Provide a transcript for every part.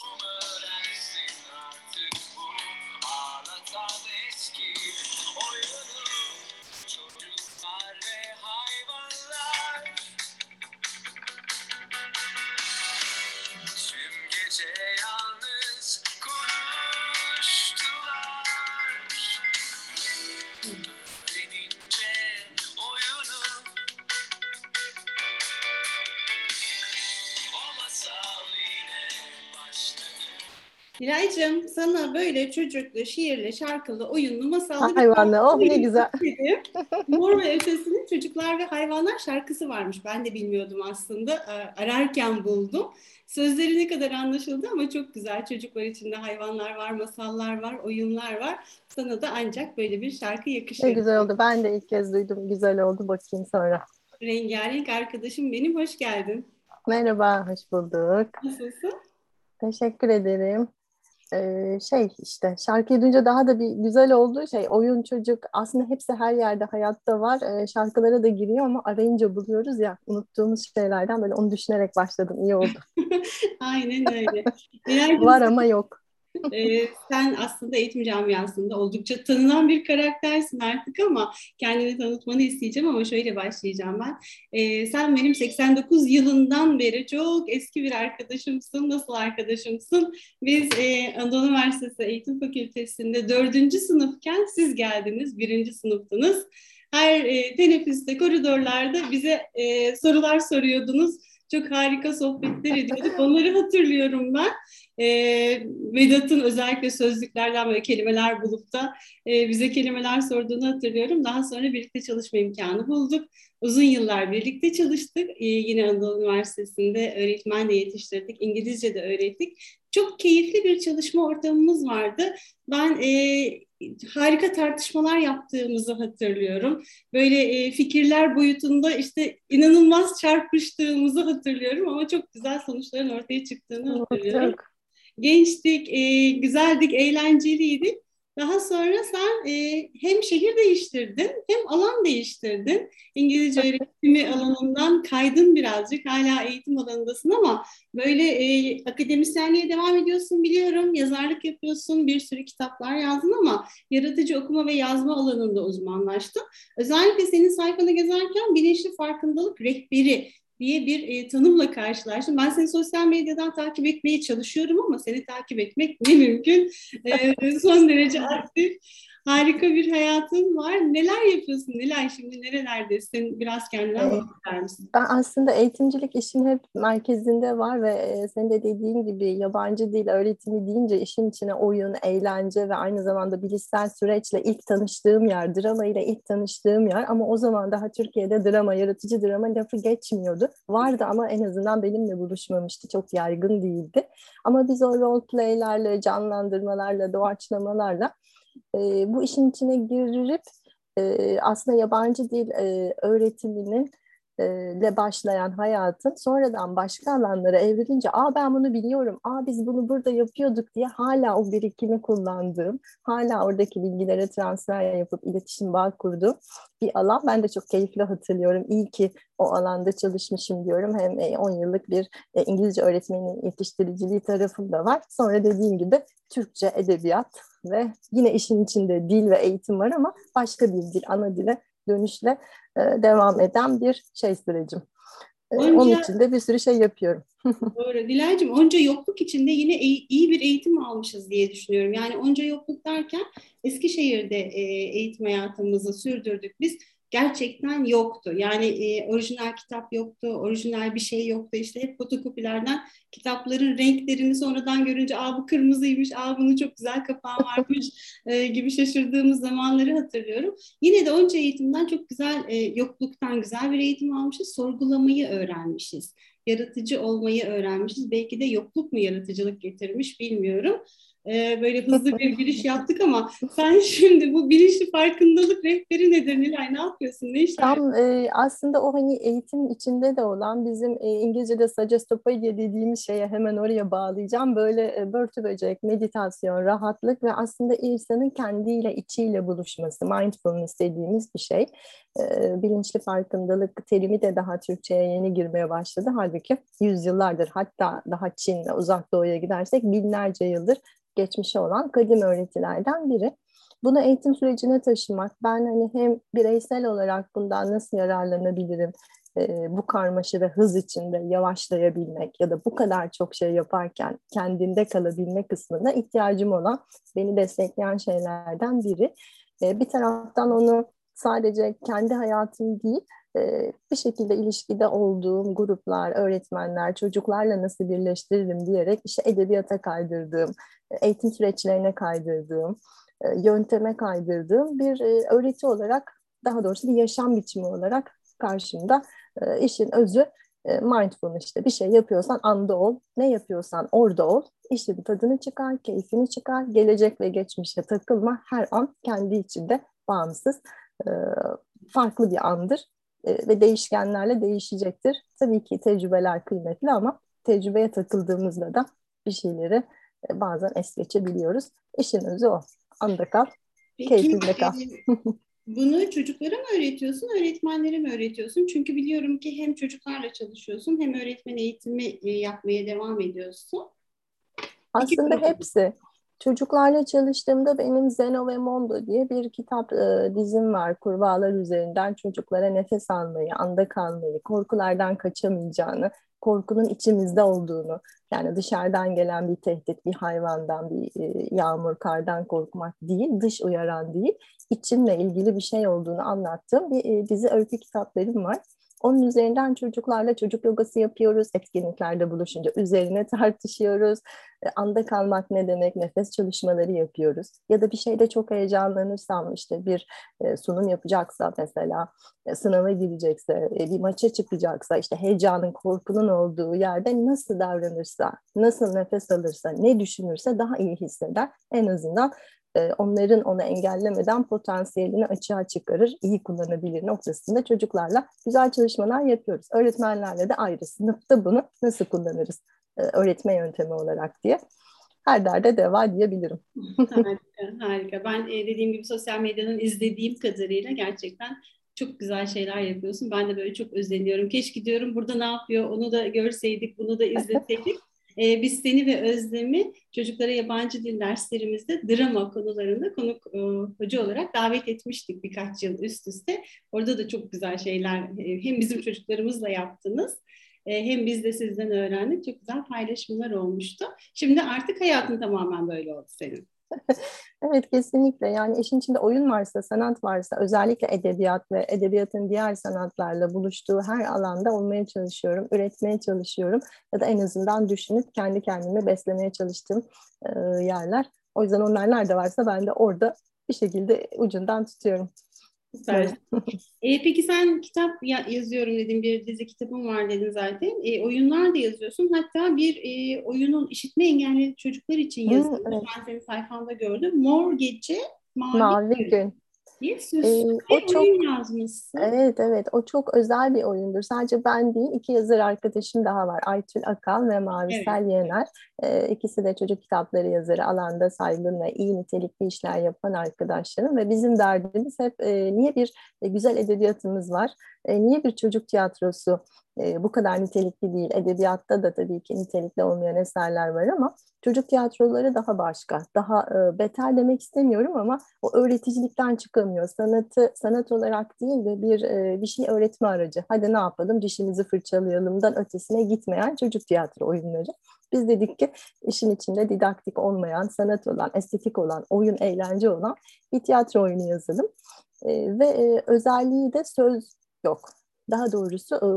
rumors. Hiraycığım sana böyle çocuklu, şiirli, şarkılı, oyunlu, masallı Hayvanlı. Oh ne güzel. Mor ve Ötesi'nin Çocuklar ve Hayvanlar şarkısı varmış. Ben de bilmiyordum aslında. Ee, Ararken buldum. Sözleri ne kadar anlaşıldı ama çok güzel. Çocuklar içinde hayvanlar var, masallar var, oyunlar var. Sana da ancak böyle bir şarkı yakışır. Ne güzel oldu. Ben de ilk kez duydum. Güzel oldu. Bakayım sonra. Rengarenk arkadaşım benim. Hoş geldin. Merhaba, hoş bulduk. Nasılsın? Teşekkür ederim. Ee, şey işte şarkıyı duyunca daha da bir güzel oldu. Şey oyun çocuk aslında hepsi her yerde hayatta var. Ee, şarkılara da giriyor ama arayınca buluyoruz ya unuttuğumuz şeylerden böyle onu düşünerek başladım. İyi oldu. Aynen öyle. Var ama yok. Ee, sen aslında eğitim camiasında oldukça tanınan bir karaktersin artık ama kendini tanıtmanı isteyeceğim ama şöyle başlayacağım ben. Ee, sen benim 89 yılından beri çok eski bir arkadaşımsın. Nasıl arkadaşımsın? Biz e, Anadolu Üniversitesi Eğitim Fakültesi'nde dördüncü sınıfken siz geldiniz, birinci sınıftınız. Her e, teneffüste, koridorlarda bize e, sorular soruyordunuz. Çok harika sohbetler ediyorduk. Onları hatırlıyorum ben. E, Vedat'ın özellikle sözlüklerden böyle kelimeler bulup da e, bize kelimeler sorduğunu hatırlıyorum. Daha sonra birlikte çalışma imkanı bulduk. Uzun yıllar birlikte çalıştık. E, yine Anadolu Üniversitesi'nde öğretmen de yetiştirdik. İngilizce de öğrettik. Çok keyifli bir çalışma ortamımız vardı. Ben e, harika tartışmalar yaptığımızı hatırlıyorum. Böyle e, fikirler boyutunda işte inanılmaz çarpıştığımızı hatırlıyorum ama çok güzel sonuçların ortaya çıktığını hatırlıyorum. Gençtik, e, güzeldik, eğlenceliydik. Daha sonra sen e, hem şehir değiştirdin hem alan değiştirdin. İngilizce öğretimi alanından kaydın birazcık. Hala eğitim alanındasın ama böyle e, akademisyenliğe devam ediyorsun biliyorum. Yazarlık yapıyorsun, bir sürü kitaplar yazdın ama yaratıcı okuma ve yazma alanında uzmanlaştın. Özellikle senin sayfanı gezerken bilinçli farkındalık rehberi diye bir e, tanımla karşılaştım. Ben seni sosyal medyadan takip etmeye çalışıyorum ama seni takip etmek ne mümkün. E, son derece aktif. Harika bir hayatın var. Neler yapıyorsun? Neler şimdi nerelerdesin? Biraz kendinden Evet. bahseder misin? Ben aslında eğitimcilik işin hep merkezinde var ve e, senin de dediğin gibi yabancı dil öğretimi deyince işin içine oyun, eğlence ve aynı zamanda bilişsel süreçle ilk tanıştığım yer, drama ile ilk tanıştığım yer ama o zaman daha Türkiye'de drama, yaratıcı drama lafı geçmiyordu. Vardı ama en azından benimle buluşmamıştı. Çok yaygın değildi. Ama biz o role play'lerle, canlandırmalarla, doğaçlamalarla e, bu işin içine girip e, aslında yabancı dil e, öğretiminin ile başlayan hayatın sonradan başka alanlara evrilince aa ben bunu biliyorum, aa biz bunu burada yapıyorduk diye hala o birikimi kullandığım, hala oradaki bilgilere transfer yapıp iletişim bağ kurduğum bir alan. Ben de çok keyifli hatırlıyorum. İyi ki o alanda çalışmışım diyorum. Hem e, 10 yıllık bir e, İngilizce öğretmenin yetiştiriciliği tarafım da var. Sonra dediğim gibi Türkçe, edebiyat ve yine işin içinde dil ve eğitim var ama başka bir dil, ana dile dönüşle e, devam eden bir şey sürecim. E, Onca- Onun için de bir sürü şey yapıyorum. Doğru. Dilay'cığım onca yokluk içinde yine iyi, bir eğitim almışız diye düşünüyorum. Yani onca yokluk derken Eskişehir'de e, eğitim hayatımızı sürdürdük. Biz gerçekten yoktu. Yani e, orijinal kitap yoktu, orijinal bir şey yoktu. İşte hep fotokopilerden kitapların renklerini sonradan görünce aa bu kırmızıymış, aa bunun çok güzel kapağı varmış e, gibi şaşırdığımız zamanları hatırlıyorum. Yine de onca eğitimden çok güzel, e, yokluktan güzel bir eğitim almışız. Sorgulamayı öğrenmişiz. Yaratıcı olmayı öğrenmişiz. Belki de yokluk mu yaratıcılık getirmiş bilmiyorum. E, böyle hızlı bir giriş yaptık ama sen şimdi bu bilinçli farkındalık rehberi nedir Nilay? Ne yapıyorsun? Ne işler? Tam e, aslında o hani eğitim içinde de olan bizim e, İngilizce'de sagestopedia dediğimiz şeye hemen oraya bağlayacağım. Böyle e, börtü böcek, meditasyon, rahatlık ve aslında insanın kendiyle, içiyle buluşması, mindfulness dediğimiz bir şey. E, bilinçli farkındalık terimi de daha Türkçe'ye yeni girmeye başladı. Halbuki yüzyıllardır hatta daha Çin'de, uzak doğuya gidersek binlerce yıldır geçmişe olan kadim öğretilerden biri. Bunu eğitim sürecine taşımak, ben hani hem bireysel olarak bundan nasıl yararlanabilirim, e, bu karmaşa ve hız içinde yavaşlayabilmek ya da bu kadar çok şey yaparken kendinde kalabilme kısmına ihtiyacım olan, beni destekleyen şeylerden biri. E, bir taraftan onu sadece kendi hayatım değil, bir şekilde ilişkide olduğum gruplar, öğretmenler, çocuklarla nasıl birleştiririm diyerek işte edebiyata kaydırdığım, eğitim süreçlerine kaydırdığım, e, yönteme kaydırdığım bir e, öğreti olarak, daha doğrusu bir yaşam biçimi olarak karşımda işin özü mindfulness işte. Bir şey yapıyorsan anda ol, ne yapıyorsan orada ol, bir tadını çıkar, keyfini çıkar, gelecek ve geçmişe takılma her an kendi içinde bağımsız farklı bir andır ve değişkenlerle değişecektir. Tabii ki tecrübeler kıymetli ama tecrübeye takıldığımızda da bir şeyleri bazen es geçebiliyoruz. İşin özü o. Anda kal, Peki, keyfinde kal. e, bunu çocuklara mı öğretiyorsun, öğretmenlere mi öğretiyorsun? Çünkü biliyorum ki hem çocuklarla çalışıyorsun hem öğretmen eğitimi e, yapmaya devam ediyorsun. Aslında hepsi. Çocuklarla çalıştığımda benim Zeno ve Mondo diye bir kitap e, dizim var. Kurbağalar üzerinden çocuklara nefes almayı, anda kalmayı, korkulardan kaçamayacağını, korkunun içimizde olduğunu, yani dışarıdan gelen bir tehdit, bir hayvandan, bir e, yağmur, kardan korkmak değil, dış uyaran değil, içimle ilgili bir şey olduğunu anlattığım bir e, dizi öykü kitaplarım var. Onun üzerinden çocuklarla çocuk yogası yapıyoruz, etkinliklerde buluşunca üzerine tartışıyoruz. E, anda kalmak ne demek, nefes çalışmaları yapıyoruz. Ya da bir şeyde çok heyecanlanırsam işte bir e, sunum yapacaksa mesela, e, sınava girecekse, bir maça çıkacaksa, işte heyecanın, korkunun olduğu yerde nasıl davranırsa, nasıl nefes alırsa, ne düşünürse daha iyi hisseder. En azından e, onların onu engellemeden potansiyelini açığa çıkarır, iyi kullanabilir noktasında çocuklarla güzel çalışmalar yapıyoruz. Öğretmenlerle de ayrı sınıfta bunu nasıl kullanırız e, öğretme yöntemi olarak diye. Her derde deva diyebilirim. harika, harika. Ben e, dediğim gibi sosyal medyadan izlediğim kadarıyla gerçekten çok güzel şeyler yapıyorsun. Ben de böyle çok özleniyorum. Keşke diyorum burada ne yapıyor onu da görseydik, bunu da izleseydik. Ee, biz seni ve Özlem'i çocuklara yabancı dil derslerimizde drama konularında konuk e, hoca olarak davet etmiştik birkaç yıl üst üste. Orada da çok güzel şeyler e, hem bizim çocuklarımızla yaptınız e, hem biz de sizden öğrendik. Çok güzel paylaşımlar olmuştu. Şimdi artık hayatın tamamen böyle oldu senin. Evet kesinlikle yani işin içinde oyun varsa, sanat varsa özellikle edebiyat ve edebiyatın diğer sanatlarla buluştuğu her alanda olmaya çalışıyorum, üretmeye çalışıyorum ya da en azından düşünüp kendi kendimi beslemeye çalıştığım e, yerler. O yüzden onlar nerede varsa ben de orada bir şekilde ucundan tutuyorum. Süper. e, peki sen kitap ya- yazıyorum dedin, bir dizi kitabım var dedin zaten. E, oyunlar da yazıyorsun. Hatta bir e, oyunun işitme engelli çocuklar için yazılmış. evet. Ben senin sayfanda gördüm. Mor Gece, Mavi, Mavi Gün gün. Diye söz Ee, o çok oyun yazmışsın. Evet evet o çok özel bir oyundur. Sadece ben değil iki yazar arkadaşım daha var. Aytül Akal ve Mavisel Yener. Ee, ikisi de çocuk kitapları yazarı alanda saygın ve iyi nitelikli işler yapan arkadaşlarım. Ve bizim derdimiz hep e, niye bir e, güzel edebiyatımız var? E, niye bir çocuk tiyatrosu e, bu kadar nitelikli değil? Edebiyatta da tabii ki nitelikli olmayan eserler var ama çocuk tiyatroları daha başka. Daha e, beter demek istemiyorum ama o öğreticilikten çıkamıyor. Sanatı sanat olarak değil de bir e, bir şey öğretme aracı. Hadi ne yapalım dişimizi fırçalayalımdan ötesine gitmeyen çocuk tiyatro oyunları. Biz dedik ki işin içinde didaktik olmayan, sanat olan, estetik olan, oyun, eğlence olan bir tiyatro oyunu yazalım. E, ve e, özelliği de söz yok. Daha doğrusu e,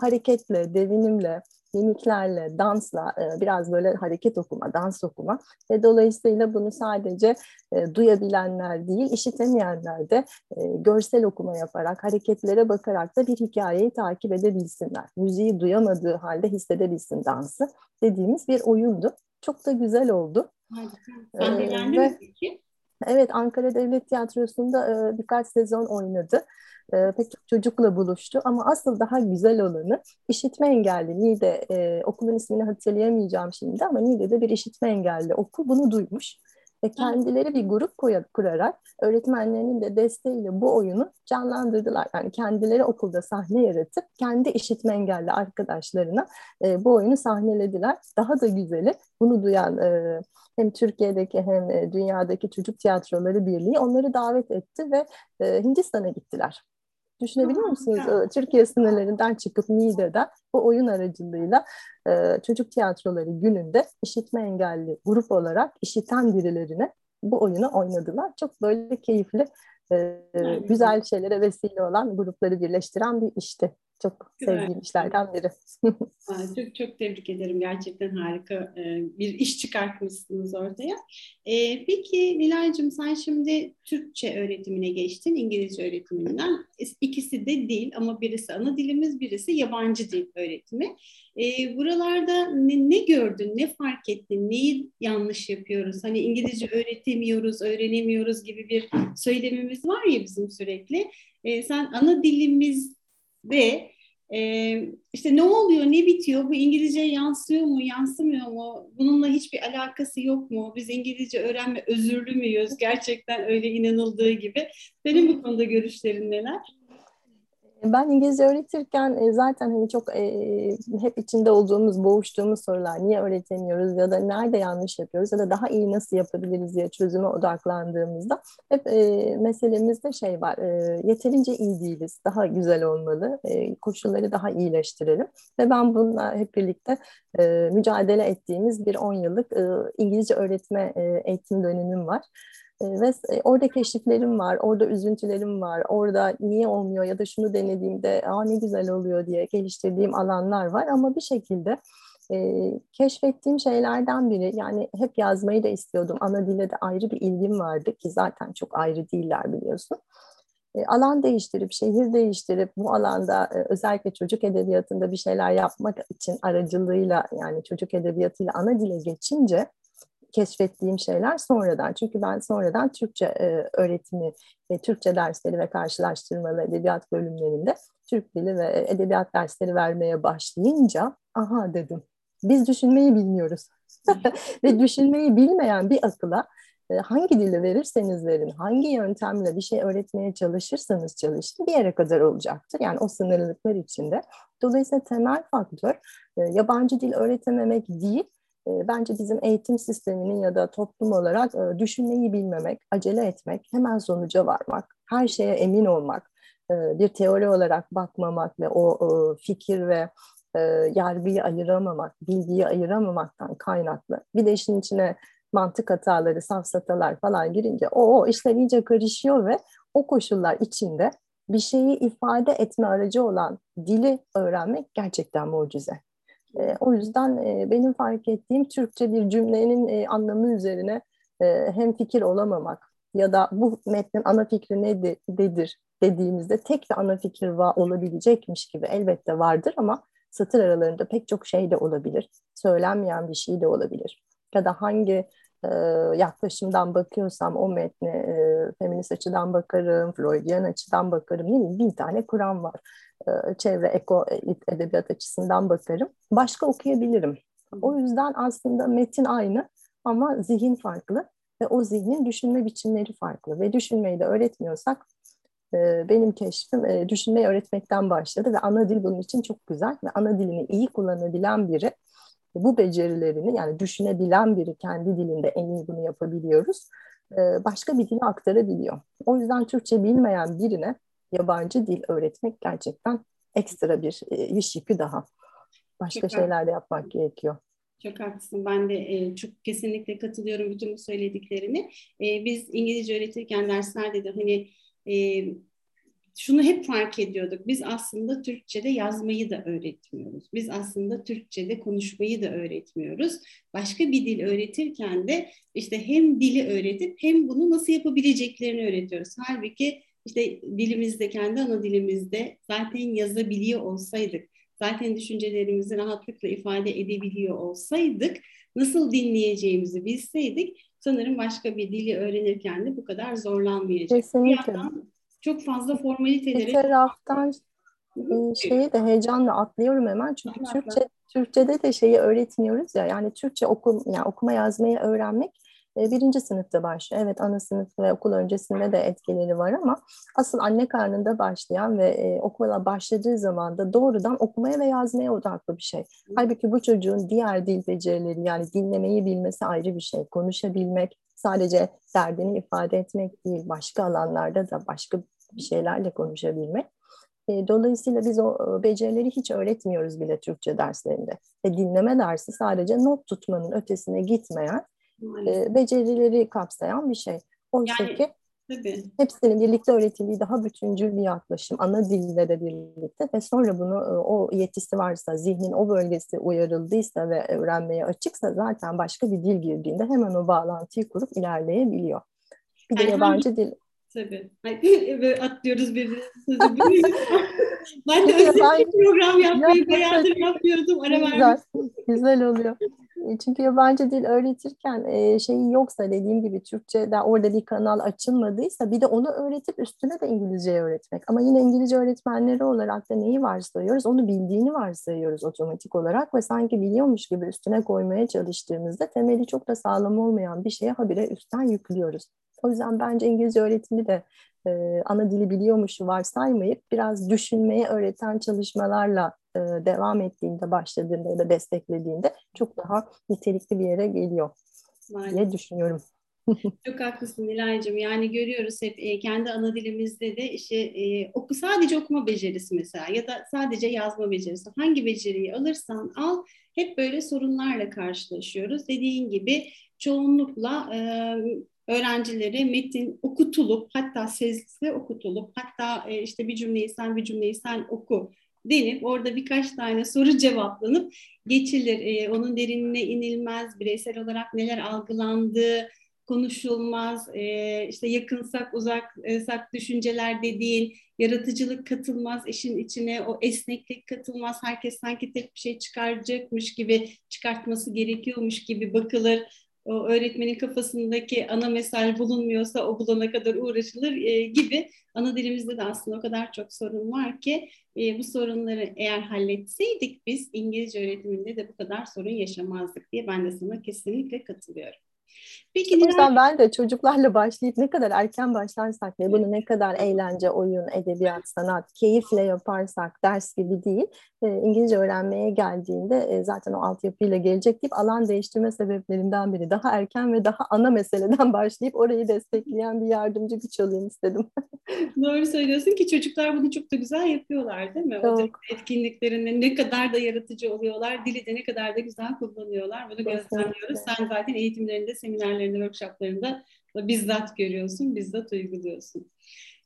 hareketle, devinimle, mimiklerle, dansla, e, biraz böyle hareket okuma, dans okuma ve dolayısıyla bunu sadece e, duyabilenler değil, işitemeyenler de e, görsel okuma yaparak, hareketlere bakarak da bir hikayeyi takip edebilsinler. Müziği duyamadığı halde hissedebilsin dansı dediğimiz bir oyundu. Çok da güzel oldu. Harika. Ee, Sahnelendi ve- mi peki? Evet, Ankara Devlet Tiyatrosu'nda e, birkaç sezon oynadı. E, pek çok çocukla buluştu ama asıl daha güzel olanı işitme engelli Niğde, e, okulun ismini hatırlayamayacağım şimdi ama Niğde'de bir işitme engelli okul bunu duymuş. Ve kendileri bir grup koya- kurarak öğretmenlerinin de desteğiyle bu oyunu canlandırdılar. Yani kendileri okulda sahne yaratıp kendi işitme engelli arkadaşlarına e, bu oyunu sahnelediler. Daha da güzeli bunu duyan e, hem Türkiye'deki hem dünyadaki çocuk tiyatroları birliği onları davet etti ve e, Hindistan'a gittiler. Düşünebiliyor musunuz? güzel. E, Türkiye sınırlarından çıkıp Niğde'den bu oyun aracılığıyla e, çocuk tiyatroları gününde işitme engelli grup olarak işiten birilerine bu oyunu oynadılar. Çok böyle keyifli, e, Güzel. güzel şeylere vesile olan grupları birleştiren bir işti. Çok Güzel. sevdiğim işlerden biri. Çok çok tebrik ederim. Gerçekten harika e, bir iş çıkartmışsınız ortaya. E, Peki Nilay'cığım sen şimdi Türkçe öğretimine geçtin, İngilizce öğretiminden. İkisi de dil ama birisi ana dilimiz, birisi yabancı dil öğretimi. E, Buralarda ne, ne gördün, ne fark ettin, neyi yanlış yapıyoruz? Hani İngilizce öğretemiyoruz, öğrenemiyoruz gibi bir söylemimiz var ya bizim sürekli. Sen ana dilimizde ee, işte ne oluyor, ne bitiyor? Bu İngilizce yansıyor mu, yansımıyor mu? Bununla hiçbir alakası yok mu? Biz İngilizce öğrenme özürlü müyüz? Gerçekten öyle inanıldığı gibi. Senin bu konuda görüşlerin neler? Ben İngilizce öğretirken e, zaten hani çok e, hep içinde olduğumuz, boğuştuğumuz sorular niye öğretemiyoruz ya da nerede yanlış yapıyoruz ya da daha iyi nasıl yapabiliriz diye çözüme odaklandığımızda hep e, meselemizde şey var, e, yeterince iyi değiliz, daha güzel olmalı, e, koşulları daha iyileştirelim ve ben bununla hep birlikte e, mücadele ettiğimiz bir 10 yıllık e, İngilizce öğretme e, eğitim dönemim var. E, Ve e, orada keşiflerim var, orada üzüntülerim var, orada niye olmuyor ya da şunu denediğimde aa ne güzel oluyor diye geliştirdiğim alanlar var ama bir şekilde e, keşfettiğim şeylerden biri yani hep yazmayı da istiyordum. Ana dile de ayrı bir ilgim vardı ki zaten çok ayrı değiller biliyorsun. E, alan değiştirip, şehir değiştirip bu alanda e, özellikle çocuk edebiyatında bir şeyler yapmak için aracılığıyla yani çocuk edebiyatıyla ana dile geçince keşfettiğim şeyler sonradan. Çünkü ben sonradan Türkçe e, öğretimi, e, Türkçe dersleri ve karşılaştırmalı edebiyat bölümlerinde Türk dili ve edebiyat dersleri vermeye başlayınca aha dedim. Biz düşünmeyi bilmiyoruz. ve düşünmeyi bilmeyen bir akıla e, hangi dili verirseniz verin, hangi yöntemle bir şey öğretmeye çalışırsanız çalışın bir yere kadar olacaktır. Yani o sınırlılıklar içinde. Dolayısıyla temel faktör e, yabancı dil öğretememek değil, bence bizim eğitim sisteminin ya da toplum olarak e, düşünmeyi bilmemek, acele etmek, hemen sonuca varmak, her şeye emin olmak, e, bir teori olarak bakmamak ve o e, fikir ve yargıyı ayıramamak, bilgiyi ayıramamaktan kaynaklı. Bir de işin içine mantık hataları, safsatalar falan girince o, o işler iyice karışıyor ve o koşullar içinde bir şeyi ifade etme aracı olan dili öğrenmek gerçekten mucize. E, o yüzden e, benim fark ettiğim Türkçe bir cümlenin e, anlamı üzerine e, hem fikir olamamak ya da bu metnin ana fikri nedir dediğimizde tek bir ana fikir var olabilecekmiş gibi elbette vardır ama satır aralarında pek çok şey de olabilir. Söylenmeyen bir şey de olabilir. Ya da hangi e, yaklaşımdan bakıyorsam o metne e, feminist açıdan bakarım, Freudian açıdan bakarım. Ne bin tane Kur'an var. E, çevre, eko, edebiyat açısından bakarım. Başka okuyabilirim. O yüzden aslında metin aynı ama zihin farklı ve o zihnin düşünme biçimleri farklı. Ve düşünmeyi de öğretmiyorsak e, benim keşfim e, düşünmeyi öğretmekten başladı ve ana dil bunun için çok güzel ve ana dilini iyi kullanabilen biri bu becerilerini yani düşünebilen biri kendi dilinde en iyi bunu yapabiliyoruz. E, başka bir dile aktarabiliyor. O yüzden Türkçe bilmeyen birine yabancı dil öğretmek gerçekten ekstra bir e, iş yükü daha. Başka Çok şeyler de yapmak gerekiyor. Çok haklısın. Ben de e, çok kesinlikle katılıyorum bütün bu söylediklerini. E, biz İngilizce öğretirken derslerde de hani e, şunu hep fark ediyorduk. Biz aslında Türkçe'de yazmayı da öğretmiyoruz. Biz aslında Türkçe'de konuşmayı da öğretmiyoruz. Başka bir dil öğretirken de işte hem dili öğretip hem bunu nasıl yapabileceklerini öğretiyoruz. Halbuki işte dilimizde, kendi ana dilimizde zaten yazabiliyor olsaydık, zaten düşüncelerimizi rahatlıkla ifade edebiliyor olsaydık, nasıl dinleyeceğimizi bilseydik sanırım başka bir dili öğrenirken de bu kadar zorlanmayacak. Kesinlikle. Çok fazla formaliteleri... Bir taraftan e, şeyi de heyecanla atlıyorum hemen çünkü Türkçe Türkçe'de de şeyi öğretmiyoruz ya yani Türkçe okum yani okuma yazmayı öğrenmek birinci sınıfta başlıyor. Evet ana sınıf ve okul öncesinde de etkileri var ama asıl anne karnında başlayan ve e, okula başladığı zaman da doğrudan okumaya ve yazmaya odaklı bir şey. Halbuki bu çocuğun diğer dil becerileri yani dinlemeyi bilmesi ayrı bir şey. Konuşabilmek sadece derdini ifade etmek değil başka alanlarda da başka bir şeylerle konuşabilmek. E, Dolayısıyla biz o e, becerileri hiç öğretmiyoruz bile Türkçe derslerinde. Ve dinleme dersi sadece not tutmanın ötesine gitmeyen. E, becerileri kapsayan bir şey. Oysa Yani- ki Tabii. hepsinin birlikte öğretildiği daha bütüncül bir yaklaşım, ana dille de birlikte ve sonra bunu e, o yetisi varsa, zihnin o bölgesi uyarıldıysa ve öğrenmeye açıksa zaten başka bir dil girdiğinde hemen o bağlantıyı kurup ilerleyebiliyor. Bir de yabancı dil. Tabii. Ay, atlıyoruz birbirimizin sözü. ben de Çünkü özel yabancı- bir program yapmayı Yapma, bayağıdır yapmıyordum. Ara Güzel, güzel oluyor. E, Çünkü yabancı dil öğretirken e, şeyi yoksa dediğim gibi Türkçe'de orada bir kanal açılmadıysa bir de onu öğretip üstüne de İngilizce öğretmek. Ama yine İngilizce öğretmenleri olarak da neyi varsayıyoruz? Onu bildiğini varsayıyoruz otomatik olarak ve sanki biliyormuş gibi üstüne koymaya çalıştığımızda temeli çok da sağlam olmayan bir şeye habire üstten yüklüyoruz. O yüzden bence İngilizce öğretimi de e, ana dili biliyormuş varsaymayıp biraz düşünmeyi öğreten çalışmalarla e, devam ettiğinde, başladığında ya da desteklediğinde çok daha nitelikli bir yere geliyor Maalesef. diye düşünüyorum. Çok haklısın Nilay'cığım. Yani görüyoruz hep e, kendi ana dilimizde de işte e, oku sadece okuma becerisi mesela ya da sadece yazma becerisi. Hangi beceriyi alırsan al hep böyle sorunlarla karşılaşıyoruz. Dediğin gibi çoğunlukla e, öğrencilere metin okutulup hatta sesli okutulup hatta e, işte bir cümleyi sen bir cümleyi sen oku denip orada birkaç tane soru cevaplanıp geçilir. E, onun derinine inilmez, bireysel olarak neler algılandığı, konuşulmaz, e, işte yakınsak uzaksak düşünceler dediğin, yaratıcılık katılmaz işin içine, o esneklik katılmaz, herkes sanki tek bir şey çıkaracakmış gibi, çıkartması gerekiyormuş gibi bakılır. O öğretmenin kafasındaki ana mesaj bulunmuyorsa o bulana kadar uğraşılır e, gibi ana dilimizde de aslında o kadar çok sorun var ki e, bu sorunları eğer halletseydik biz İngilizce öğretiminde de bu kadar sorun yaşamazdık diye ben de sana kesinlikle katılıyorum. Peki O yüzden ben de çocuklarla başlayıp ne kadar erken başlarsak ve bunu ne kadar eğlence, oyun, edebiyat, sanat, keyifle yaparsak ders gibi değil. e, İngilizce öğrenmeye geldiğinde e, zaten o altyapıyla gelecek deyip alan değiştirme sebeplerinden biri. Daha erken ve daha ana meseleden başlayıp orayı destekleyen bir yardımcı güç olayım istedim. doğru söylüyorsun ki çocuklar bunu çok da güzel yapıyorlar değil mi? O Çok. tür etkinliklerinde ne kadar da yaratıcı oluyorlar, dili de ne kadar da güzel kullanıyorlar. Bunu gözlemliyoruz. Sen zaten eğitimlerinde, seminerlerinde, workshoplarında bizzat görüyorsun, bizzat uyguluyorsun.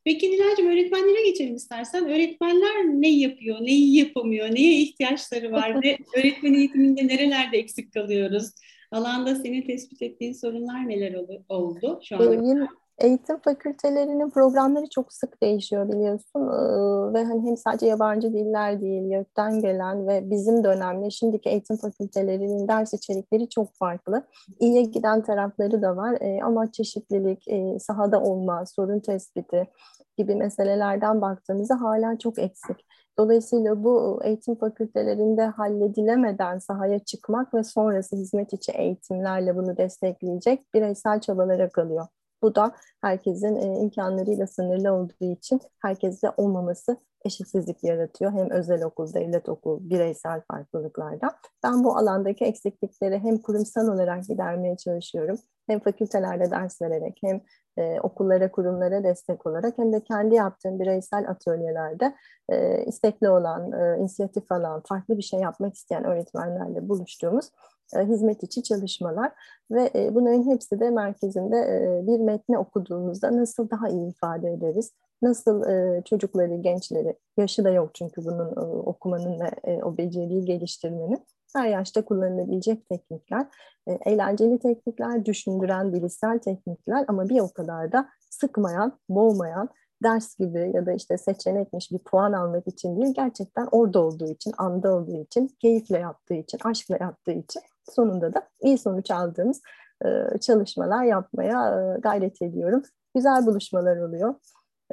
Peki Nilay'cığım öğretmenlere geçelim istersen. Öğretmenler ne yapıyor, neyi yapamıyor, neye ihtiyaçları var ve öğretmen eğitiminde nerelerde eksik kalıyoruz? Alanda senin tespit ettiğin sorunlar neler ol- oldu şu anda? yine eğitim fakültelerinin programları çok sık değişiyor biliyorsun Ee, ve hani hem sadece yabancı diller değil, YÖK'ten gelen ve bizim dönemde şimdiki eğitim fakültelerinin ders içerikleri çok farklı. İyiye giden tarafları da var Ee, ama çeşitlilik, e, sahada olma, sorun tespiti gibi meselelerden baktığımızda hala çok eksik. Dolayısıyla bu eğitim fakültelerinde halledilemeden sahaya çıkmak ve sonrası hizmet içi eğitimlerle bunu destekleyecek bireysel çabalara kalıyor. Bu da herkesin e, imkanlarıyla sınırlı olduğu için herkeste olmaması eşitsizlik yaratıyor. Hem özel okul, devlet okul, bireysel farklılıklarda. Ben bu alandaki eksiklikleri hem kurumsal olarak gidermeye çalışıyorum. Hem fakültelerde ders vererek hem e, okullara, kurumlara destek olarak hem de kendi yaptığım bireysel atölyelerde e, istekli olan, e, inisiyatif alan, farklı bir şey yapmak isteyen öğretmenlerle buluştuğumuz hizmet içi çalışmalar. Ve e, bunların hepsi de merkezinde e, bir metni okuduğumuzda nasıl daha iyi ifade ederiz, nasıl e, çocukları, gençleri, yaşı da yok çünkü bunun e, okumanın ve e, o beceriyi geliştirmenin. Her yaşta kullanılabilecek teknikler, e, eğlenceli teknikler, düşündüren bilişsel teknikler ama bir o kadar da sıkmayan, boğmayan, ders gibi ya da işte seçenekmiş bir puan almak için değil, gerçekten orada olduğu için, anda olduğu için, keyifle yaptığı için, aşkla yaptığı için sonunda da iyi sonuç aldığımız e, çalışmalar yapmaya e, gayret ediyorum. Güzel buluşmalar oluyor.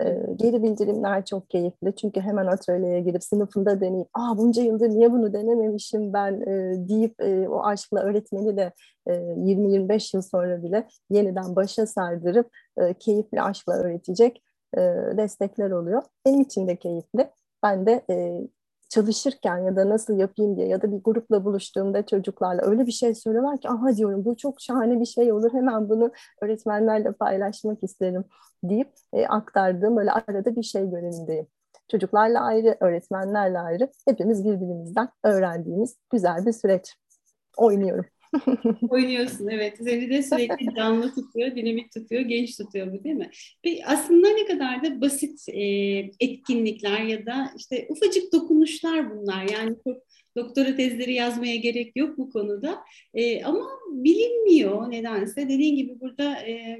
E, geri bildirimler çok keyifli çünkü hemen atölyeye girip sınıfında deneyip Aa, bunca yıldır niye bunu denememişim ben deyip o aşkla öğretmeni de 20-25 yıl sonra bile yeniden başa sardırıp keyifli aşkla öğretecek destekler oluyor. Benim için de keyifli. Ben de çalışırken ya da nasıl yapayım diye ya da bir grupla buluştuğumda çocuklarla öyle bir şey söylüyorlar ki aha diyorum bu çok şahane bir şey olur hemen bunu öğretmenlerle paylaşmak isterim deyip e, aktardığım böyle arada bir şey görevindeyim. Çocuklarla ayrı, öğretmenlerle ayrı hepimiz birbirimizden öğrendiğimiz güzel bir süreç. Oynuyorum. Oynuyorsun evet. Seni de sürekli canlı tutuyor, dinamik tutuyor, genç tutuyor bu değil mi? Peki aslında ne kadar da basit e, etkinlikler ya da işte ufacık dokunuşlar bunlar. Yani çok doktora tezleri yazmaya gerek yok bu konuda. E, ama bilinmiyor nedense. Dediğin gibi burada e,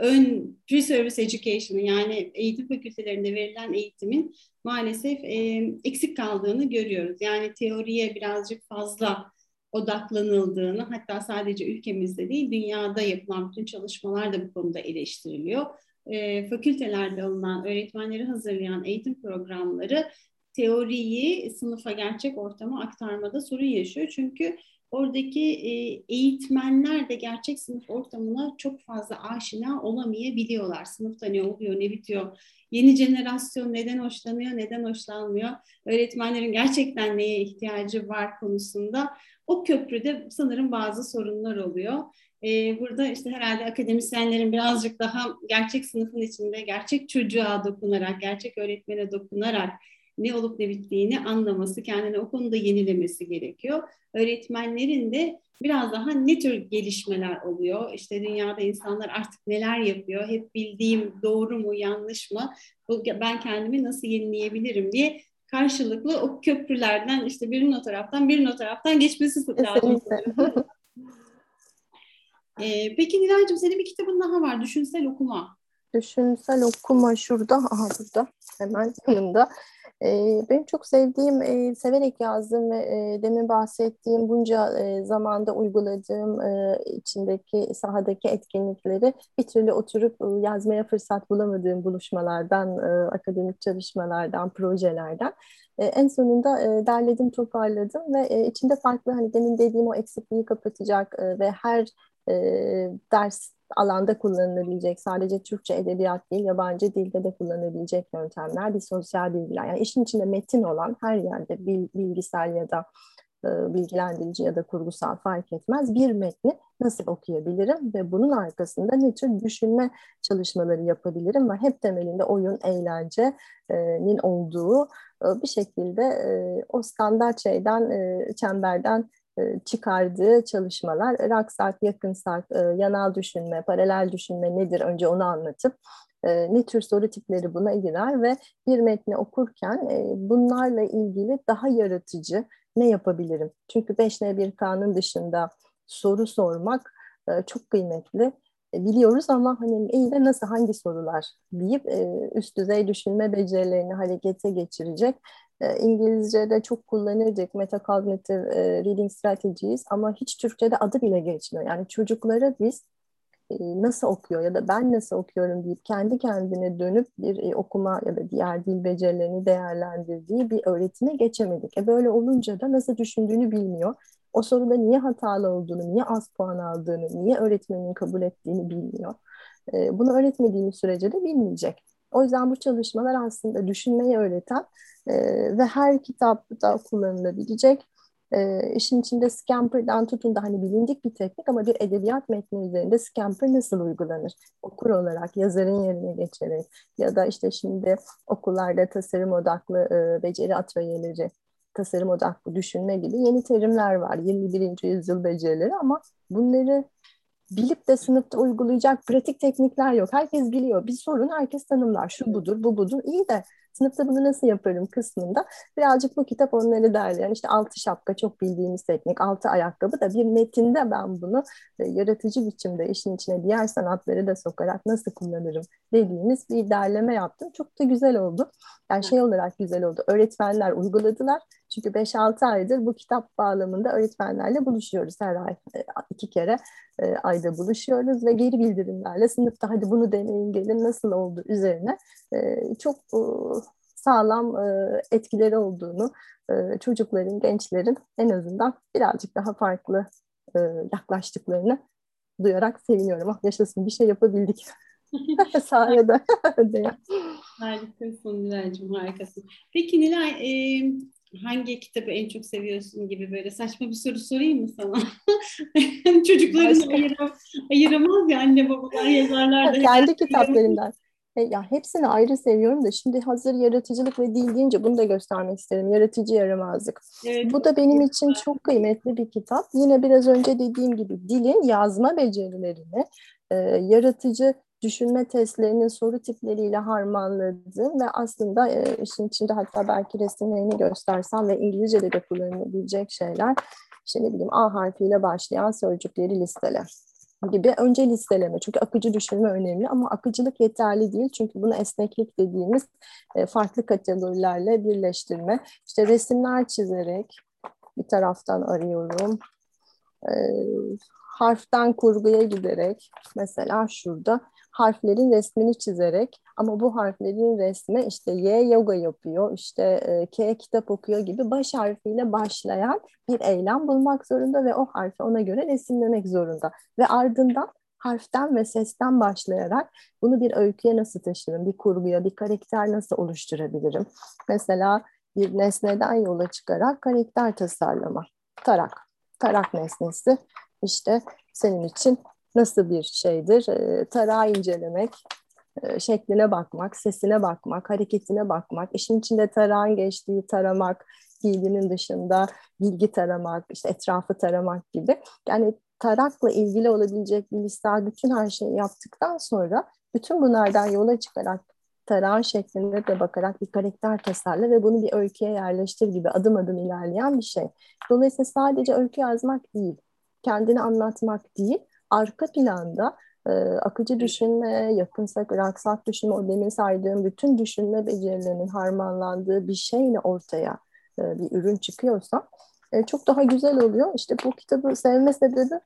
ön pre-service education yani eğitim fakültelerinde verilen eğitimin maalesef e, eksik kaldığını görüyoruz. Yani teoriye birazcık fazla odaklanıldığını hatta sadece ülkemizde değil dünyada yapılan bütün çalışmalar da bu konuda eleştiriliyor. E, fakültelerde alınan öğretmenleri hazırlayan eğitim programları teoriyi sınıfa gerçek ortama aktarmada sorun yaşıyor. Çünkü oradaki e, eğitmenler de gerçek sınıf ortamına çok fazla aşina olamayabiliyorlar. Sınıfta ne oluyor, ne bitiyor, yeni jenerasyon neden hoşlanıyor, neden hoşlanmıyor, öğretmenlerin gerçekten neye ihtiyacı var konusunda o köprüde sanırım bazı sorunlar oluyor. Ee, burada işte herhalde akademisyenlerin birazcık daha gerçek sınıfın içinde gerçek çocuğa dokunarak, gerçek öğretmene dokunarak ne olup ne bittiğini anlaması, kendini o konuda yenilemesi gerekiyor. Öğretmenlerin de biraz daha ne tür gelişmeler oluyor? İşte dünyada insanlar artık neler yapıyor? Hep bildiğim doğru mu, yanlış mı? Ben kendimi nasıl yenileyebilirim diye karşılıklı o köprülerden işte birinin o taraftan birinin o taraftan geçmesi lazım. ee, peki Nilay'cığım senin bir kitabın daha var. Düşünsel okuma. Düşünsel okuma şurada. Aha burada. Hemen yanımda. E, benim çok sevdiğim, e, severek yazdığım ve demin bahsettiğim bunca e, zamanda uyguladığım e, içindeki sahadaki etkinlikleri bir türlü oturup e, yazmaya fırsat bulamadığım buluşmalardan, e, akademik çalışmalardan, projelerden en sonunda derledim, toparladım ve içinde farklı hani demin dediğim o eksikliği kapatacak ve her ders alanda kullanılabilecek sadece Türkçe edebiyat değil yabancı dilde de kullanılabilecek yöntemler bir sosyal bilgiler. Yani işin içinde metin olan her yerde bilgisel ya da e, bilgilendirici ya da kurgusal fark etmez. Bir metni nasıl okuyabilirim ve bunun arkasında ne tür düşünme çalışmaları yapabilirim ve hep temelinde oyun, eğlencenin olduğu e, bir şekilde e, o standart şeyden, çemberden çıkardığı çalışmalar Raksak, Yakınsak, e, yanal düşünme, paralel düşünme nedir önce onu anlatıp e, ne tür soru tipleri buna girer ve bir metni okurken bunlarla ilgili daha yaratıcı ne yapabilirim? Çünkü 5N1K'nın dışında soru sormak çok kıymetli. Biliyoruz ama hani iyi de nasıl hangi sorular deyip üst düzey düşünme becerilerini harekete geçirecek e, İngilizce'de çok kullanırdık metacognitive e, reading strategies ama hiç Türkçe'de adı bile geçmiyor. Yani çocuklara biz e, nasıl okuyor ya da ben nasıl okuyorum deyip kendi kendine dönüp bir okuma ya da diğer dil becerilerini değerlendirdiği bir öğretime geçemedik. E böyle olunca da nasıl düşündüğünü bilmiyor. O soruda niye hatalı olduğunu, niye az puan aldığını, niye öğretmenin kabul ettiğini bilmiyor. Bunu öğretmediğimiz sürece de bilmeyecek. O yüzden bu çalışmalar aslında düşünmeyi öğreten e, ve her kitapta kullanılabilecek e, işin içinde Scamper'dan tutun da hani bilindik bir teknik ama bir edebiyat metni üzerinde Scamper nasıl uygulanır? Okur olarak, yazarın yerine geçerek ya da işte şimdi okullarda tasarım odaklı e, beceri atölyeleri, tasarım odaklı düşünme gibi yeni terimler var. 21. yüzyıl becerileri ama bunları bilip de sınıfta uygulayacak pratik teknikler yok. Herkes biliyor. Bir sorun herkes tanımlar. Şu budur, bu budur. İyi de sınıfta bunu nasıl yaparım kısmında birazcık bu kitap onları derleyen işte altı şapka çok bildiğimiz teknik, altı ayakkabı da bir metinde ben bunu e, yaratıcı biçimde işin içine diğer sanatları da sokarak nasıl kullanırım dediğimiz bir derleme yaptım. Çok da güzel oldu. Yani şey olarak güzel oldu. Öğretmenler uyguladılar. Çünkü 5-6 aydır bu kitap bağlamında öğretmenlerle buluşuyoruz her ay. E, iki kere e, ayda buluşuyoruz ve geri bildirimlerle sınıfta hadi bunu deneyin gelin nasıl oldu üzerine e, çok sağlam etkileri olduğunu çocukların, gençlerin en azından birazcık daha farklı yaklaştıklarını duyarak seviniyorum. Ah yaşasın bir şey yapabildik. Sayede. Harikasın Nilay'cığım harikasın. Peki Nilay e, hangi kitabı en çok seviyorsun gibi böyle saçma bir soru sorayım mı sana? Çocukların ayıram, ayıramaz ya anne babalar yazarlar da. Kendi kitaplarımdan. E, ya hepsini ayrı seviyorum da şimdi hazır yaratıcılık ve dil deyince bunu da göstermek isterim. Yaratıcı yaramazlık. Evet. Bu da benim için çok kıymetli bir kitap. Yine biraz önce dediğim gibi dilin yazma becerilerini, e, yaratıcı düşünme testlerinin soru tipleriyle harmanladığım ve aslında e, işin içinde hatta belki resimlerini göstersem ve İngilizce'de de kullanılabilecek şeyler. İşte ne bileyim A harfiyle başlayan sözcükleri listele gibi önce listeleme. Çünkü akıcı düşünme önemli ama akıcılık yeterli değil. Çünkü bunu esneklik dediğimiz e, farklı kategorilerle birleştirme. İşte resimler çizerek bir taraftan arıyorum. E, harften kurguya giderek mesela şurada harflerin resmini çizerek ama bu harflerin resmi işte Y yoga yapıyor, işte e, K kitap okuyor gibi baş harfiyle başlayan bir eylem bulmak zorunda ve o harfi ona göre resimlemek zorunda. Ve ardından harften ve sesten başlayarak bunu bir öyküye nasıl taşırım, bir kurguya, bir karakter nasıl oluşturabilirim? Mesela bir nesneden yola çıkarak karakter tasarlama. Tarak, tarak nesnesi işte senin için nasıl bir şeydir? E, tarağı incelemek, e, şekline bakmak, sesine bakmak, hareketine bakmak, işin içinde tarağın geçtiği taramak, fiilinin dışında bilgi taramak, işte etrafı taramak gibi. Yani tarakla ilgili olabilecek bilişsel bütün her şeyi yaptıktan sonra bütün bunlardan yola çıkarak tarağın şekline de bakarak bir karakter tasarla ve bunu bir öyküye yerleştir gibi adım adım ilerleyen bir şey. Dolayısıyla sadece öykü yazmak değil, kendini anlatmak değil, arka planda e, akıcı düşünme, yakınsak, raksak düşünme, o demin saydığım bütün düşünme becerilerinin harmanlandığı bir şeyle ortaya e, bir ürün çıkıyorsa e, çok daha güzel oluyor. İşte bu kitabı sevme sebebi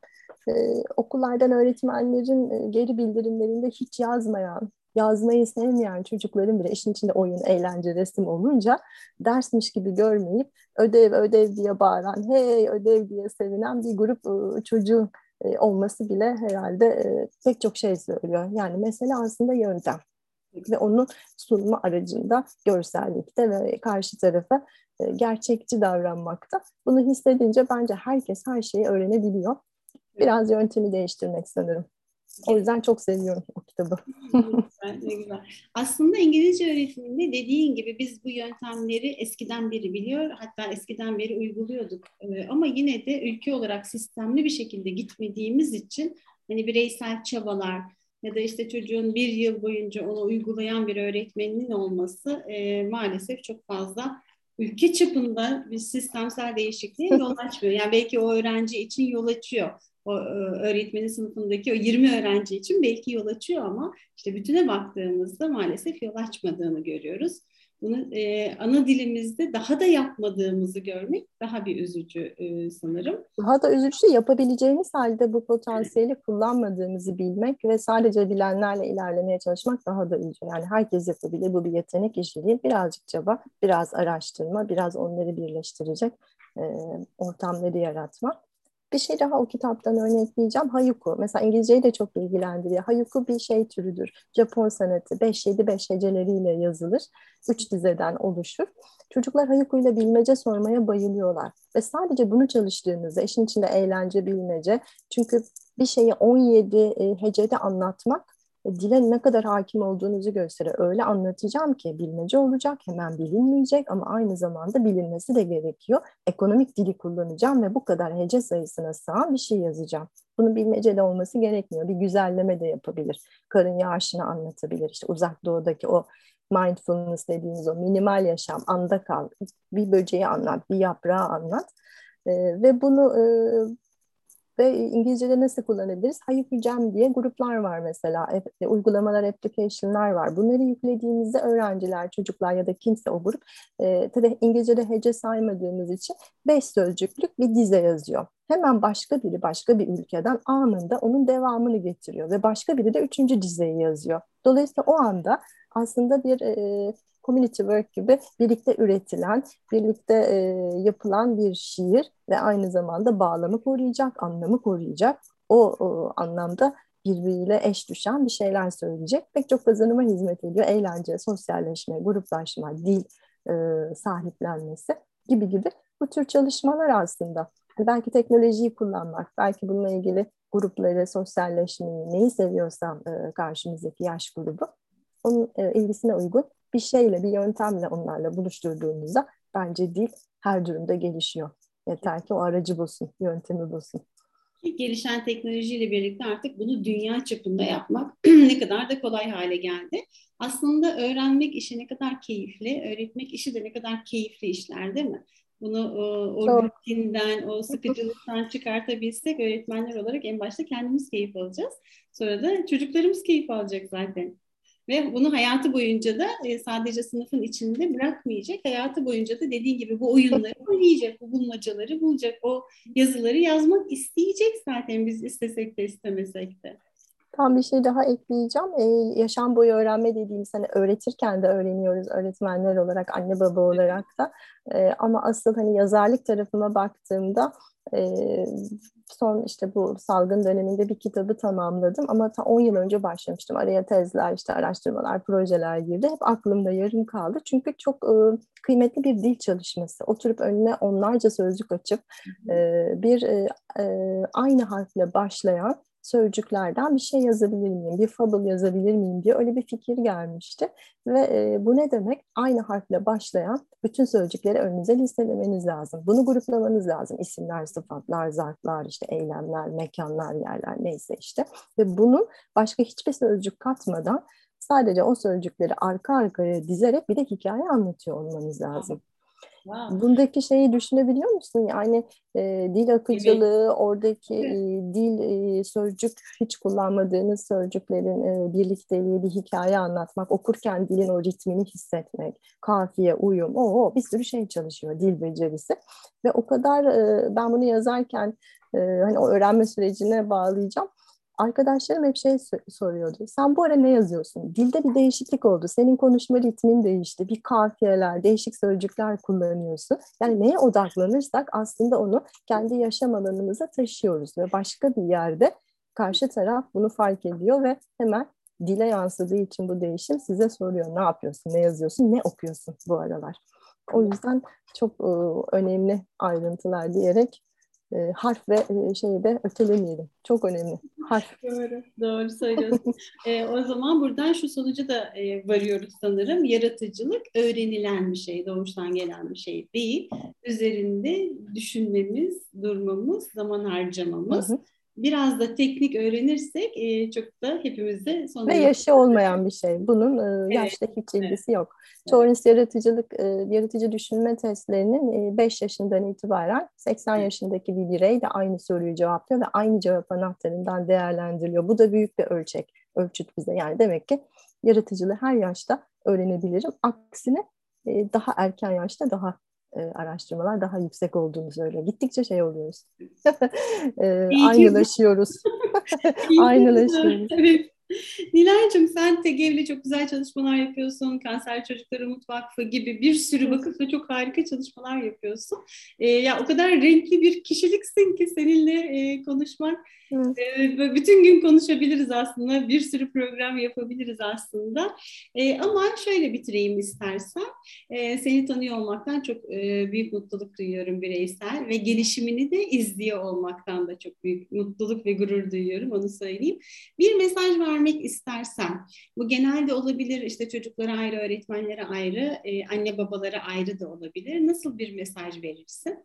e, okullardan öğretmenlerin e, geri bildirimlerinde hiç yazmayan, yazmayı sevmeyen çocukların bile işin içinde oyun, eğlence, resim olunca dersmiş gibi görmeyip ödev ödev diye bağıran, hey ödev diye sevinen bir grup e, çocuğun e, olması bile herhalde e, pek çok şey söylüyor. Yani mesela aslında yöntem ve onun sunma aracında görsellikte ve karşı tarafa e, gerçekçi davranmakta. Bunu hissedince bence herkes her şeyi öğrenebiliyor. Biraz yöntemi değiştirmek sanırım. O yüzden çok seviyorum o kitabı. ne güzel. Aslında İngilizce öğretiminde dediğin gibi biz bu yöntemleri eskiden beri biliyor, hatta eskiden beri uyguluyorduk. Ee, ama yine de ülke olarak sistemli bir şekilde gitmediğimiz için hani bireysel çabalar ya da işte çocuğun bir yıl boyunca onu uygulayan bir öğretmenin olması e, maalesef çok fazla ülke çapında bir sistemsel değişikliğe yol açmıyor. Yani belki o öğrenci için yol açıyor o e, öğretmenin sınıfındaki o 20 öğrenci için belki yol açıyor ama işte bütüne baktığımızda maalesef yol açmadığını görüyoruz. Bunu e, ana dilimizde daha da yapmadığımızı görmek daha bir üzücü e, sanırım. Daha da üzücü yapabileceğimiz halde bu potansiyeli kullanmadığımızı bilmek ve sadece bilenlerle ilerlemeye çalışmak daha da üzücü. Yani herkes yapabilir. Bu bir yetenek işi değil. Birazcık çaba, biraz araştırma, biraz onları birleştirecek e, ortamları yaratmak. Bir şey daha o kitaptan örnekleyeceğim. Hayuku. Mesela İngilizceyi de çok ilgilendiriyor. Hayuku bir şey türüdür. Japon sanatı. 5-7-5 heceleriyle yazılır. Üç dizeden oluşur. Çocuklar Hayuku ile bilmece sormaya bayılıyorlar. Ve sadece bunu çalıştığınızda işin içinde eğlence, bilmece. Çünkü bir şeyi 17 e, hecede anlatmak dile ne kadar hakim olduğunuzu gösterir. Öyle anlatacağım ki bilmece olacak, hemen bilinmeyecek ama aynı zamanda bilinmesi de gerekiyor. Ekonomik dili kullanacağım ve bu kadar hece sayısına sığan bir şey yazacağım. Bunun bilmeceli olması gerekmiyor. Bir güzelleme de yapabilir. Karın yağışını anlatabilir. İşte uzak doğudaki o mindfulness dediğimiz o minimal yaşam, anda kal, bir böceği anlat, bir yaprağı anlat. E, ve bunu e, ve İngilizce'de nasıl kullanabiliriz? Hayıflayacağım diye gruplar var mesela, e, uygulamalar, application'lar var. Bunları yüklediğimizde öğrenciler, çocuklar ya da kimse o grup, e, tabii İngilizce'de hece saymadığımız için beş sözcüklük bir dize yazıyor. Hemen başka biri başka bir ülkeden anında onun devamını getiriyor ve başka biri de üçüncü dizeyi yazıyor. Dolayısıyla o anda aslında bir e, community work gibi birlikte üretilen, birlikte e, yapılan bir şiir ve aynı zamanda bağlamı koruyacak, anlamı koruyacak. O, o anlamda birbiriyle eş düşen bir şeyler söyleyecek. Pek çok kazanıma hizmet ediyor. Eğlence, sosyalleşme, gruplaşma, dil e, sahiplenmesi gibi gibi bu tür çalışmalar aslında. Belki teknolojiyi kullanmak, belki bununla ilgili grupları, sosyalleşmeyi, neyi seviyorsam e, karşımızdaki yaş grubu onun e, ilgisine uygun bir şeyle, bir yöntemle onlarla buluşturduğumuzda bence dil her durumda gelişiyor. Yeter ki o aracı bulsun, yöntemi bulsun. Gelişen teknolojiyle birlikte artık bunu dünya çapında yapmak ne kadar da kolay hale geldi. Aslında öğrenmek işi ne kadar keyifli, öğretmek işi de ne kadar keyifli işler değil mi? Bunu o, o rutinden, o sıkıcılıktan çıkartabilsek öğretmenler olarak en başta kendimiz keyif alacağız. Sonra da çocuklarımız keyif alacak zaten. Ve bunu hayatı boyunca da e, sadece sınıfın içinde bırakmayacak. Hayatı boyunca da dediğin gibi bu oyunları oynayacak, bu bulmacaları bulacak, o yazıları yazmak isteyecek zaten biz istesek de istemesek de. Tam bir şey daha ekleyeceğim. Ee, yaşam boyu öğrenme dediğimiz hani öğretirken de öğreniyoruz öğretmenler olarak, anne baba olarak da. Ee, ama asıl hani yazarlık tarafıma baktığımda e, son işte bu salgın döneminde bir kitabı tamamladım ama ta 10 yıl önce başlamıştım. Araya tezler, işte araştırmalar, projeler girdi. Hep aklımda yarım kaldı. Çünkü çok e, kıymetli bir dil çalışması. Oturup önüne onlarca sözcük açıp e, bir e, e, aynı harfle başlayan sözcüklerden bir şey yazabilir miyim, bir fable yazabilir miyim diye öyle bir fikir gelmişti. Ve e, bu ne demek? Aynı harfle başlayan bütün sözcükleri önünüze listelemeniz lazım. Bunu gruplamanız lazım. İsimler, sıfatlar, zarflar, işte eylemler, mekanlar, yerler neyse işte. Ve bunu başka hiçbir sözcük katmadan sadece o sözcükleri arka arkaya dizerek bir de hikaye anlatıyor olmanız lazım. Wow. Bundaki şeyi düşünebiliyor musun? Yani e, dil akıcılığı, evet. oradaki. E, dil e, sözcük hiç kullanmadığınız sözcüklerin e, birlikteliği, bir hikaye anlatmak, okurken dilin o ritmini hissetmek, kafiye, uyum, o, o bir sürü şey çalışıyor dil becerisi. Ve o kadar e, ben bunu yazarken e, hani o öğrenme sürecine bağlayacağım arkadaşlarım hep şey soruyordu. Sen bu ara ne yazıyorsun? Dilde bir değişiklik oldu. Senin konuşma ritmin değişti. Bir kafiyeler, değişik sözcükler kullanıyorsun. Yani neye odaklanırsak aslında onu kendi yaşam alanımıza taşıyoruz ve başka bir yerde karşı taraf bunu fark ediyor ve hemen dile yansıdığı için bu değişim size soruyor. Ne yapıyorsun, ne yazıyorsun, ne okuyorsun bu aralar? O yüzden çok önemli ayrıntılar diyerek e, harf ve e, şeyi de ötelemeyelim. Çok önemli. Harf. Doğru, doğru söylüyorsun. e, o zaman buradan şu sonuca da e, varıyoruz sanırım. Yaratıcılık öğrenilen bir şey, doğuştan gelen bir şey değil. Üzerinde düşünmemiz, durmamız, zaman harcamamız. Hı hı biraz da teknik öğrenirsek e, çok da hepimizde son Ve yaşı olmayan bir şey. Bunun e, yaşta evet. hiç ilgisi evet. yok. Evet. yaratıcılık, e, yaratıcı düşünme testlerinin 5 e, yaşından itibaren 80 evet. yaşındaki bir birey de aynı soruyu cevaplıyor ve aynı cevap anahtarından değerlendiriliyor. Bu da büyük bir ölçek, ölçüt bize. Yani demek ki yaratıcılığı her yaşta öğrenebilirim. Aksine daha erken yaşta daha e, araştırmalar daha yüksek olduğunu söylüyor. Gittikçe şey oluyoruz. e, aynılaşıyoruz. aynılaşıyoruz. evet. Nilay'cığım sen TGV'le çok güzel çalışmalar yapıyorsun. Kanser Çocukları Umut Vakfı gibi bir sürü vakıfla çok harika çalışmalar yapıyorsun. Ee, ya o kadar renkli bir kişiliksin ki seninle e, konuşmak e, bütün gün konuşabiliriz aslında. Bir sürü program yapabiliriz aslında. E, ama şöyle bitireyim istersen. E, seni tanıyor olmaktan çok e, büyük mutluluk duyuyorum bireysel ve gelişimini de izliyor olmaktan da çok büyük mutluluk ve gurur duyuyorum onu söyleyeyim. Bir mesaj vermek istersen bu genelde olabilir işte çocuklara ayrı, öğretmenlere ayrı, e, anne babalara ayrı da olabilir. Nasıl bir mesaj verirsin?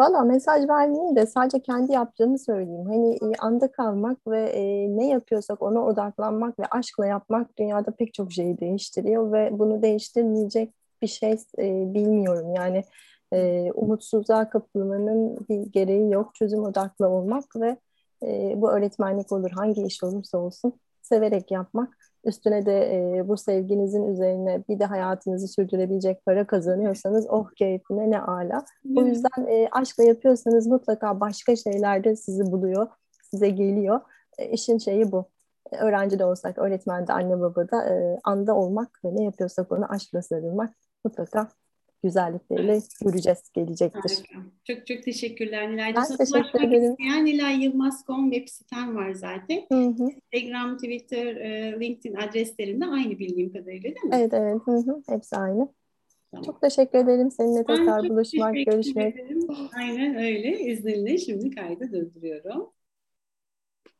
Valla mesaj vermeyeyim de sadece kendi yaptığımı söyleyeyim. Hani e, anda kalmak ve e, ne yapıyorsak ona odaklanmak ve aşkla yapmak dünyada pek çok şeyi değiştiriyor ve bunu değiştirmeyecek bir şey e, bilmiyorum. Yani e, umutsuzluğa kapılmanın bir gereği yok. Çözüm odaklı olmak ve e, bu öğretmenlik olur, hangi iş olursa olsun severek yapmak. Üstüne de e, bu sevginizin üzerine bir de hayatınızı sürdürebilecek para kazanıyorsanız oh keyfine ne ala. O yüzden e, aşkla yapıyorsanız mutlaka başka şeyler de sizi buluyor, size geliyor. E, işin şeyi bu. Öğrenci de olsak, öğretmen de, anne baba da e, anda olmak ve ne yapıyorsak onu aşkla sarılmak mutlaka güzellikleriyle yürüyeceğiz, gelecektir. Harika. Çok çok teşekkürler Nilay. Ben teşekkür ederim. isteyen Nilayyılmaz.com web sitem var zaten. Hı hı. Instagram, Twitter, e, LinkedIn adreslerinde aynı bildiğim kadarıyla değil mi? Evet, evet. Hı hı. Hepsi aynı. Tamam. Çok teşekkür ederim. Seninle tekrar buluşmak, görüşmek. ederim. Aynen öyle. İzninle şimdi kaydı durduruyorum.